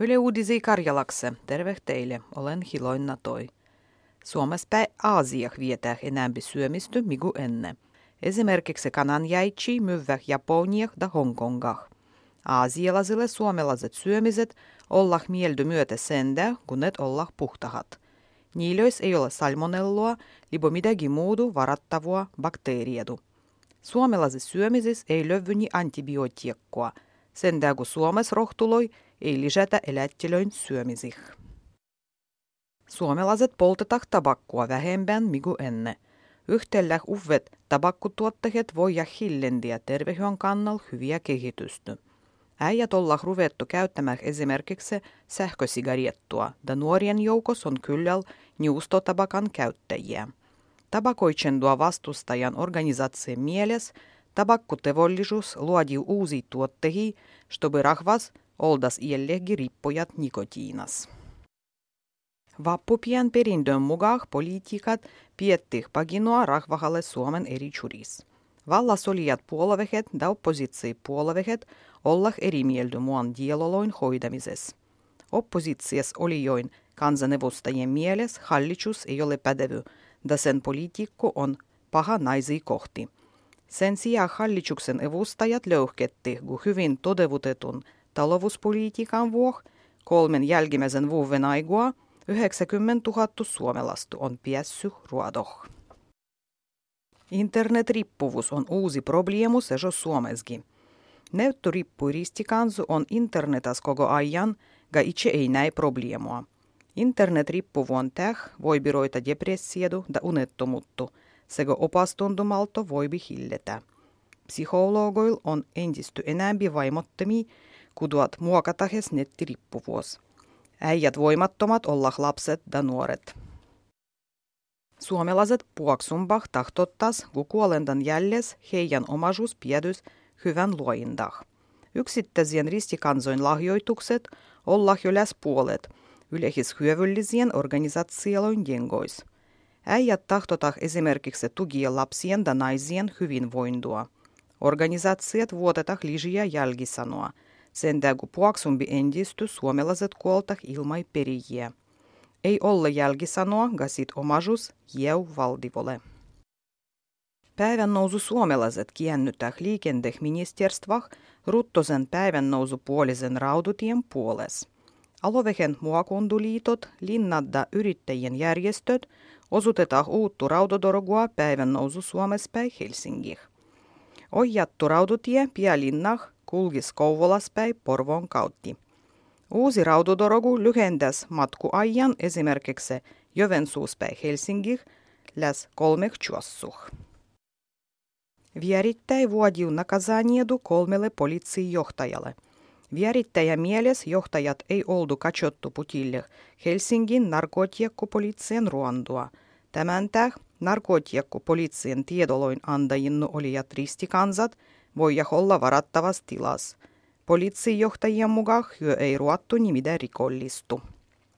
Yle Uudisi Karjalakse, terve teille, olen Hiloin toi. Suomessa päin Aasiah vietää enämpi syömisty migu enne. Esimerkiksi kananjäitsi myyvä Japoniah da Hongkongah. Aasialaisille suomalaiset syömiset ollah mieldy myötä sendä, kun ne ollah puhtahat. Niilöis ei ole salmonellua, libo midägi muudu varattavua bakteeriedu. Suomalaisissa syömisissä ei löydy antibiootiekkoa, sen kun Suomessa rohtuloi ei lisätä elättilöin syömisih. Suomalaiset poltetaan tabakkua vähempään migu enne. Yhtellä uvet tabakkutuotteet voi ja hillendiä terveyden kannalta hyviä kehitystä. Äijät ollaan ruvettu käyttämään esimerkiksi sähkösigariettua, da nuorien joukossa on kyllä niustotabakan käyttäjiä. Tabakoitsendua vastustajan organisaation mielessä tabakkutevollisuus luodi uusia tuotteita, чтобы rahvas oldas jälleenkin rippujat nikotiinas. Vappupien perindön mukaan poliitikat pietti paginoa rahvahalle Suomen eri churis. Vallas olijat puoluehet ja oppositsi puoluehet olla eri mieltä muun dialoloin hoidamisessa. Oppositsias olijoin kansanedustajien mielessä hallitus ei ole pätevy, da sen poliitikko on paha naisia kohti. sen sijaan hallituksen edustajat löyhketti, kun hyvin todevutetun talouspolitiikan vuoh kolmen jälkimmäisen vuoden aikaa 90 000 suomalaista on piässy ruodoh. Internetriippuvuus on uusi probleemu se Suomessakin. Näyttöriippuiristikansu on internetas koko ajan, ga itse ei näe probleemua. Internetriippuvuon täh voi biroita depressiedu da unettomuttu, sekä opastuntumalto voi hilletä. Psykologoil on entisty enämpi vaimottomia, kuduat muokatahes nettiriippuvuus. Äijät voimattomat olla lapset da nuoret. Suomalaiset puoksumbah tahtottas, kun kuolendan jälles heidän omaisuus piedys hyvän luoindah. Yksittäisien ristikansoin lahjoitukset on jo läs puolet, ylehis hyödyllisien organisaatioiden jengois. Äijät tahtotah esimerkiksi tukia lapsien ja naisien hyvinvointua. Organisaatiot vuotetah lijiä jälkisanoa – sen kun puaksumbi endisty suomalaiset kuoltah ilmai perijiä. Ei ole jälkisanoa, gasit omaisuus jeu valdivole. Päivän nousu suomalaiset kiennytäh liikenteministerstvah ruttosen päivän nousu puolisen raudutien puoles. Alovehen muakunduliitot, linnat ja yrittäjien järjestöt osutetaan uuttu raudodorogua päivän nousu Suomessa päin Helsingih. Ohjattu raudutie pialinnah kulkis Kouvolaspäin Porvoon kautti. Uusi raudodorogu lyhentäs matkuajan esimerkiksi Jovensuuspäin Helsingih läs kolmeh juossuh. Vierittäi vuodiu nakazaniedu kolmelle poliisijohtajalle. Vierittäjä mieles johtajat ei oldu katsottu putille Helsingin narkotiakkupoliittien ruondua. Tämän täh narkotiakkupoliittien tiedoloin andajinnu olijat ristikansat – voi olla varattavassa tilassa. Poliisijohtajien mukaan hyö ei ruottu nimitä rikollistu.